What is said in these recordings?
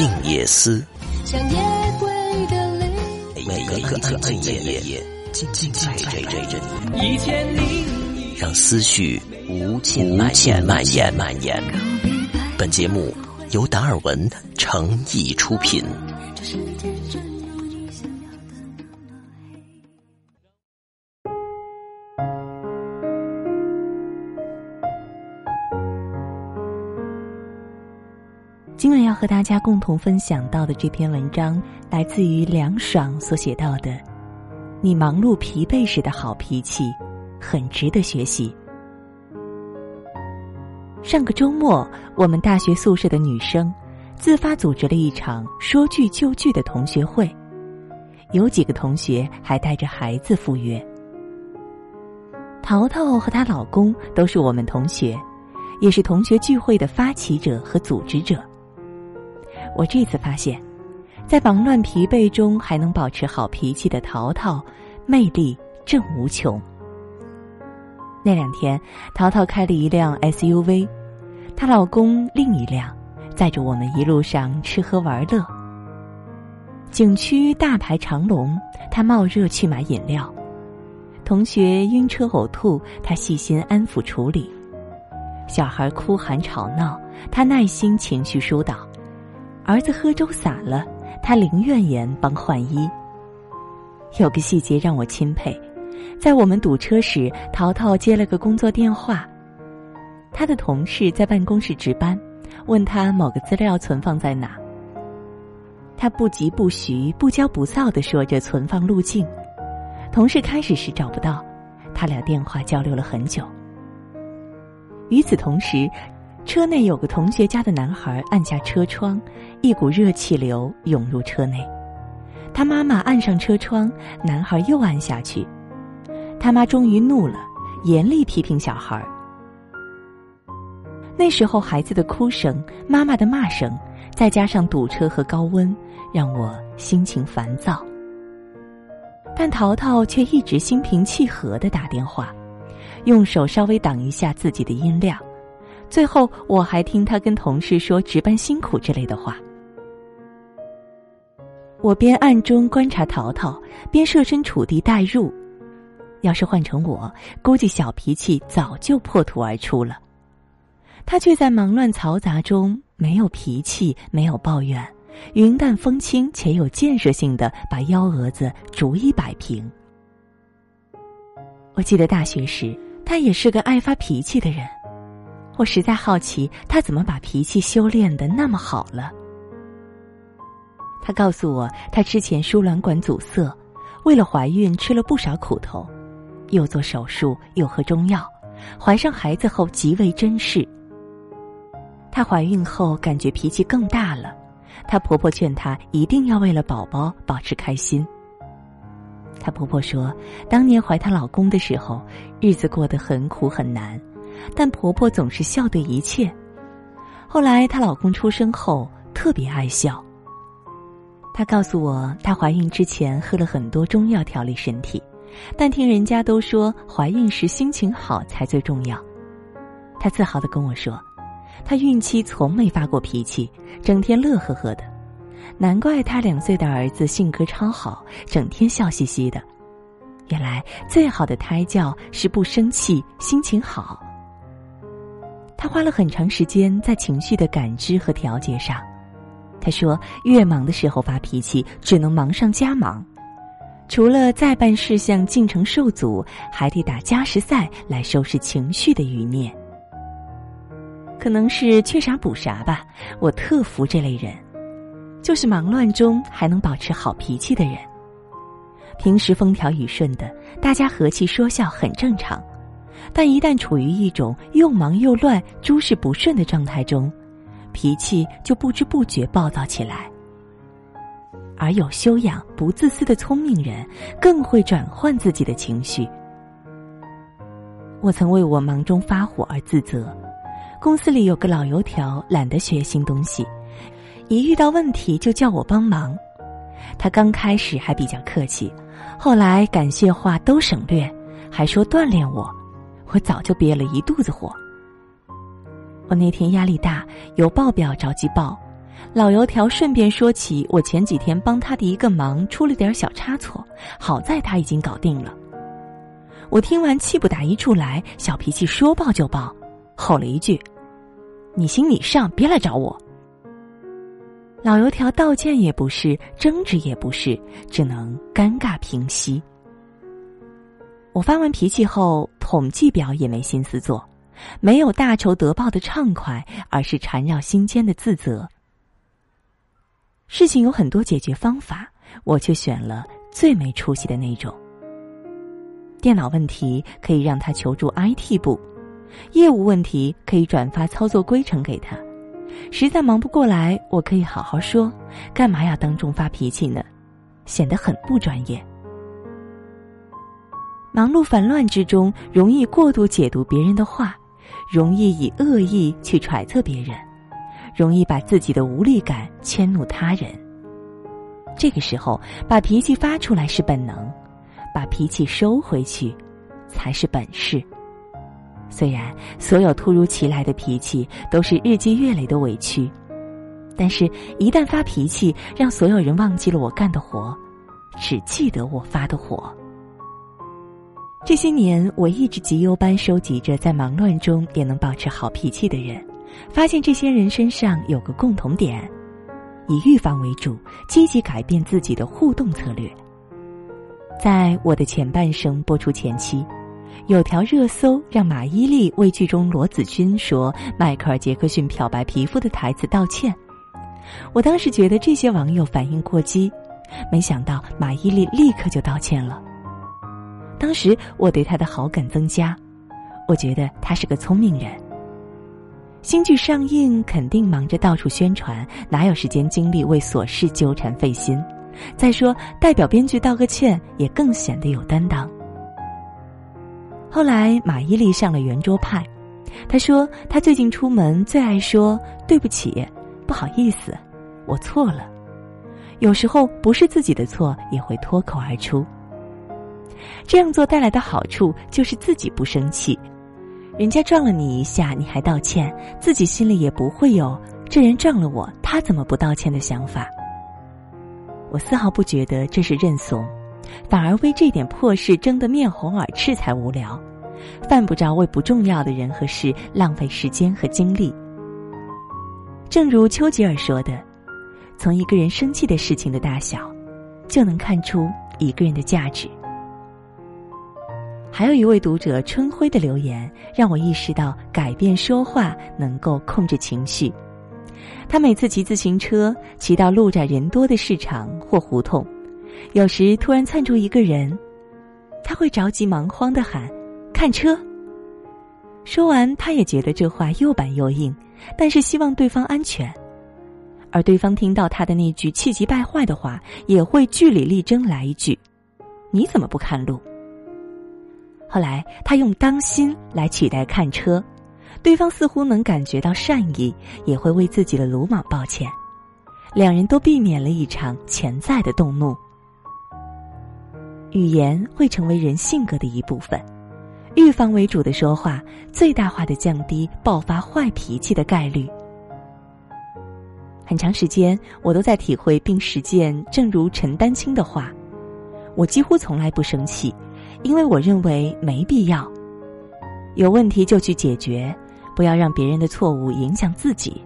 静夜思，像夜归的泪。每一个安静夜，静静在这里，一千零让思绪无尽蔓延蔓延蔓延。本节目由达尔文诚意出品。今晚要和大家共同分享到的这篇文章，来自于梁爽所写到的：“你忙碌疲惫时的好脾气，很值得学习。”上个周末，我们大学宿舍的女生自发组织了一场说聚就聚的同学会，有几个同学还带着孩子赴约。淘淘和她老公都是我们同学，也是同学聚会的发起者和组织者。我这次发现，在忙乱疲惫中还能保持好脾气的淘淘，魅力正无穷。那两天，淘淘开了一辆 SUV，她老公另一辆，载着我们一路上吃喝玩乐。景区大排长龙，他冒热去买饮料；同学晕车呕吐，他细心安抚处理；小孩哭喊吵闹，他耐心情绪疏导。儿子喝粥洒了，他零怨言帮换衣。有个细节让我钦佩，在我们堵车时，淘淘接了个工作电话。他的同事在办公室值班，问他某个资料存放在哪。他不疾不徐、不骄不躁的说着存放路径。同事开始时找不到，他俩电话交流了很久。与此同时。车内有个同学家的男孩按下车窗，一股热气流涌入车内。他妈妈按上车窗，男孩又按下去。他妈终于怒了，严厉批评小孩。那时候孩子的哭声、妈妈的骂声，再加上堵车和高温，让我心情烦躁。但淘淘却一直心平气和的打电话，用手稍微挡一下自己的音量。最后，我还听他跟同事说值班辛苦之类的话。我边暗中观察淘淘，边设身处地代入。要是换成我，估计小脾气早就破土而出了。他却在忙乱嘈杂中没有脾气，没有抱怨，云淡风轻且有建设性的把幺蛾子逐一摆平。我记得大学时，他也是个爱发脾气的人。我实在好奇，他怎么把脾气修炼的那么好了？他告诉我，他之前输卵管阻塞，为了怀孕吃了不少苦头，又做手术，又喝中药，怀上孩子后极为珍视。她怀孕后感觉脾气更大了，她婆婆劝她一定要为了宝宝保持开心。她婆婆说，当年怀她老公的时候，日子过得很苦很难。但婆婆总是笑对一切。后来她老公出生后，特别爱笑。她告诉我，她怀孕之前喝了很多中药调理身体，但听人家都说怀孕时心情好才最重要。她自豪的跟我说，她孕期从没发过脾气，整天乐呵呵的，难怪她两岁的儿子性格超好，整天笑嘻嘻的。原来最好的胎教是不生气，心情好。他花了很长时间在情绪的感知和调节上。他说，越忙的时候发脾气，只能忙上加忙，除了在办事项进程受阻，还得打加时赛来收拾情绪的余孽。可能是缺啥补啥吧，我特服这类人，就是忙乱中还能保持好脾气的人。平时风调雨顺的，大家和气说笑很正常。但一旦处于一种又忙又乱、诸事不顺的状态中，脾气就不知不觉暴躁起来。而有修养、不自私的聪明人，更会转换自己的情绪。我曾为我忙中发火而自责。公司里有个老油条，懒得学新东西，一遇到问题就叫我帮忙。他刚开始还比较客气，后来感谢话都省略，还说锻炼我。我早就憋了一肚子火。我那天压力大，有报表着急报，老油条顺便说起我前几天帮他的一个忙出了点小差错，好在他已经搞定了。我听完气不打一处来，小脾气说爆就爆，吼了一句：“你行你上，别来找我。”老油条道歉也不是，争执也不是，只能尴尬平息。我发完脾气后，统计表也没心思做，没有大仇得报的畅快，而是缠绕心间的自责。事情有很多解决方法，我却选了最没出息的那种。电脑问题可以让他求助 IT 部，业务问题可以转发操作规程给他，实在忙不过来，我可以好好说，干嘛要当众发脾气呢？显得很不专业。忙碌烦乱之中，容易过度解读别人的话，容易以恶意去揣测别人。容易把自己的无力感迁怒他人。这个时候，把脾气发出来是本能，把脾气收回去，才是本事。虽然所有突如其来的脾气都是日积月累的委屈，但是，一旦发脾气，让所有人忘记了我干的活，只记得我发的火。这些年，我一直集邮般收集着，在忙乱中也能保持好脾气的人。发现这些人身上有个共同点：以预防为主，积极改变自己的互动策略。在我的前半生播出前期，有条热搜让马伊琍为剧中罗子君说迈克尔·杰克逊漂白皮肤的台词道歉。我当时觉得这些网友反应过激，没想到马伊琍立刻就道歉了。当时我对他的好感增加，我觉得他是个聪明人。新剧上映，肯定忙着到处宣传，哪有时间精力为琐事纠缠费心？再说，代表编剧道个歉，也更显得有担当。后来，马伊琍上了圆桌派，她说她最近出门最爱说对不起，不好意思，我错了。有时候不是自己的错，也会脱口而出。这样做带来的好处就是自己不生气。人家撞了你一下，你还道歉，自己心里也不会有这人撞了我，他怎么不道歉的想法。我丝毫不觉得这是认怂，反而为这点破事争得面红耳赤才无聊，犯不着为不重要的人和事浪费时间和精力。正如丘吉尔说的：“从一个人生气的事情的大小，就能看出一个人的价值。”还有一位读者春晖的留言，让我意识到改变说话能够控制情绪。他每次骑自行车骑到路窄人多的市场或胡同，有时突然窜出一个人，他会着急忙慌的喊：“看车！”说完，他也觉得这话又板又硬，但是希望对方安全。而对方听到他的那句气急败坏的话，也会据理力争来一句：“你怎么不看路？”后来，他用“当心”来取代“看车”，对方似乎能感觉到善意，也会为自己的鲁莽抱歉，两人都避免了一场潜在的动怒。语言会成为人性格的一部分，预防为主的说话，最大化的降低爆发坏脾气的概率。很长时间，我都在体会并实践，正如陈丹青的话：“我几乎从来不生气。”因为我认为没必要，有问题就去解决，不要让别人的错误影响自己。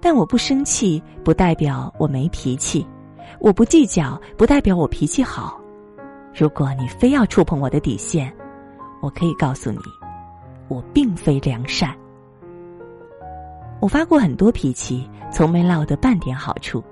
但我不生气，不代表我没脾气；我不计较，不代表我脾气好。如果你非要触碰我的底线，我可以告诉你，我并非良善。我发过很多脾气，从没落得半点好处。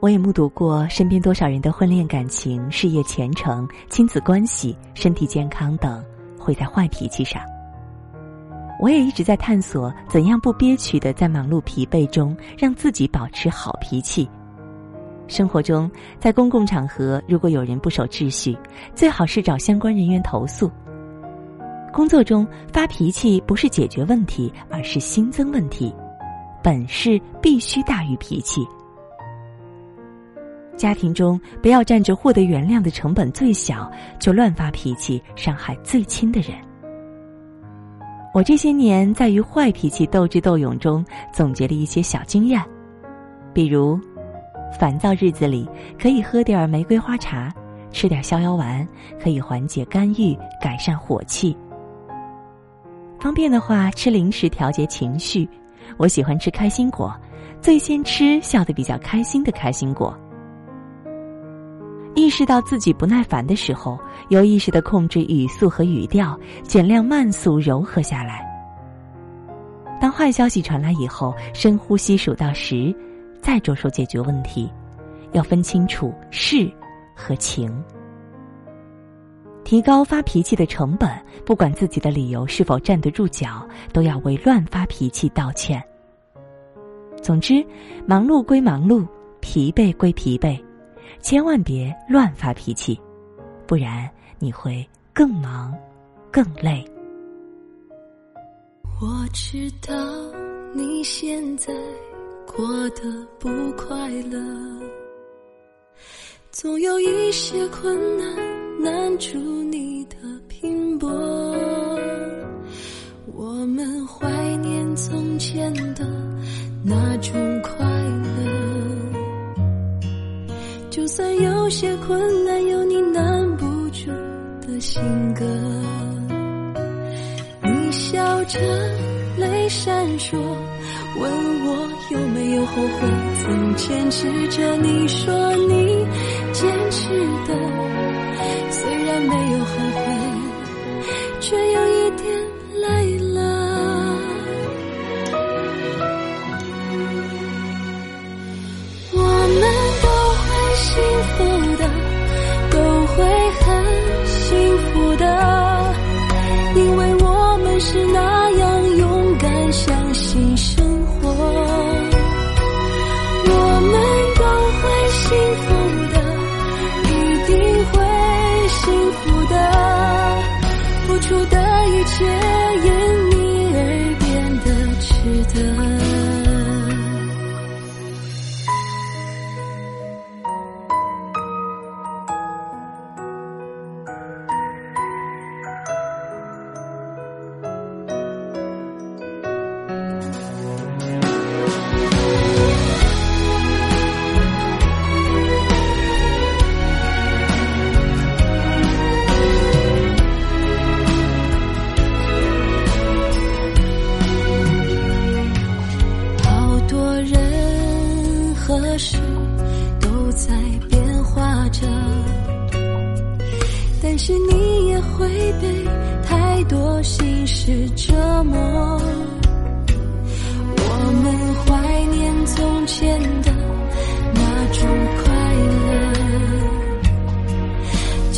我也目睹过身边多少人的婚恋感情、事业前程、亲子关系、身体健康等毁在坏脾气上。我也一直在探索怎样不憋屈的在忙碌疲惫中让自己保持好脾气。生活中，在公共场合，如果有人不守秩序，最好是找相关人员投诉。工作中发脾气不是解决问题，而是新增问题。本事必须大于脾气。家庭中不要占着获得原谅的成本最小就乱发脾气伤害最亲的人。我这些年在与坏脾气斗智斗勇中，总结了一些小经验，比如，烦躁日子里可以喝点玫瑰花茶，吃点逍遥丸，可以缓解肝郁，改善火气。方便的话，吃零食调节情绪。我喜欢吃开心果，最先吃笑得比较开心的开心果。意识到自己不耐烦的时候，有意识的控制语速和语调，减量慢速，柔和下来。当坏消息传来以后，深呼吸数到十，再着手解决问题。要分清楚事和情。提高发脾气的成本，不管自己的理由是否站得住脚，都要为乱发脾气道歉。总之，忙碌归忙碌，疲惫归疲惫。千万别乱发脾气，不然你会更忙、更累。我知道你现在过得不快乐，总有一些困难难住你的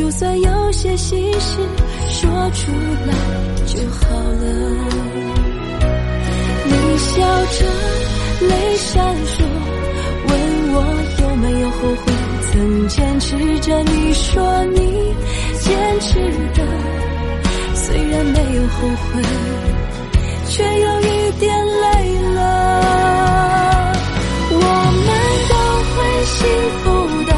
就算有些心事说出来就好了。你笑着，泪闪烁。问我有没有后悔，曾坚持着。你说你坚持的，虽然没有后悔，却有一点累了。我们都会幸福的，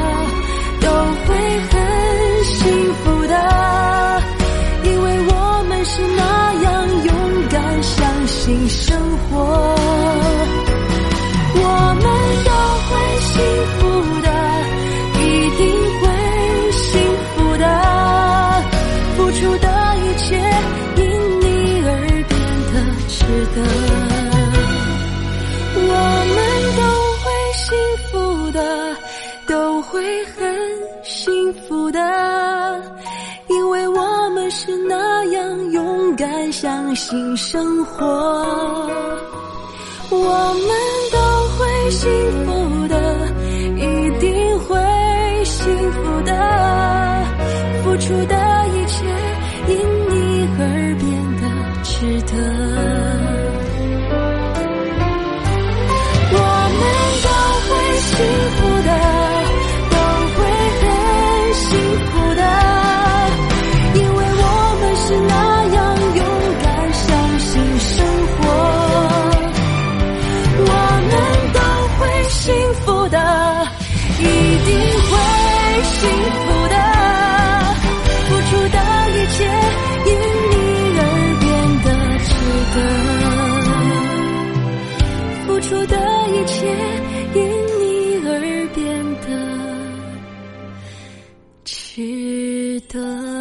很幸福的因为我们是那样勇敢相信生活我们都会幸福的一定会幸福的付出的一切因你而变得值得。变得值得。